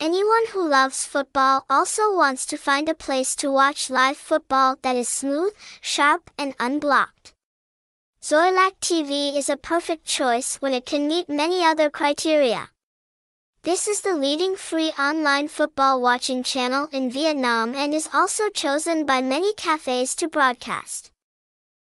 Anyone who loves football also wants to find a place to watch live football that is smooth, sharp, and unblocked. Xoilac TV is a perfect choice when it can meet many other criteria. This is the leading free online football watching channel in Vietnam and is also chosen by many cafes to broadcast.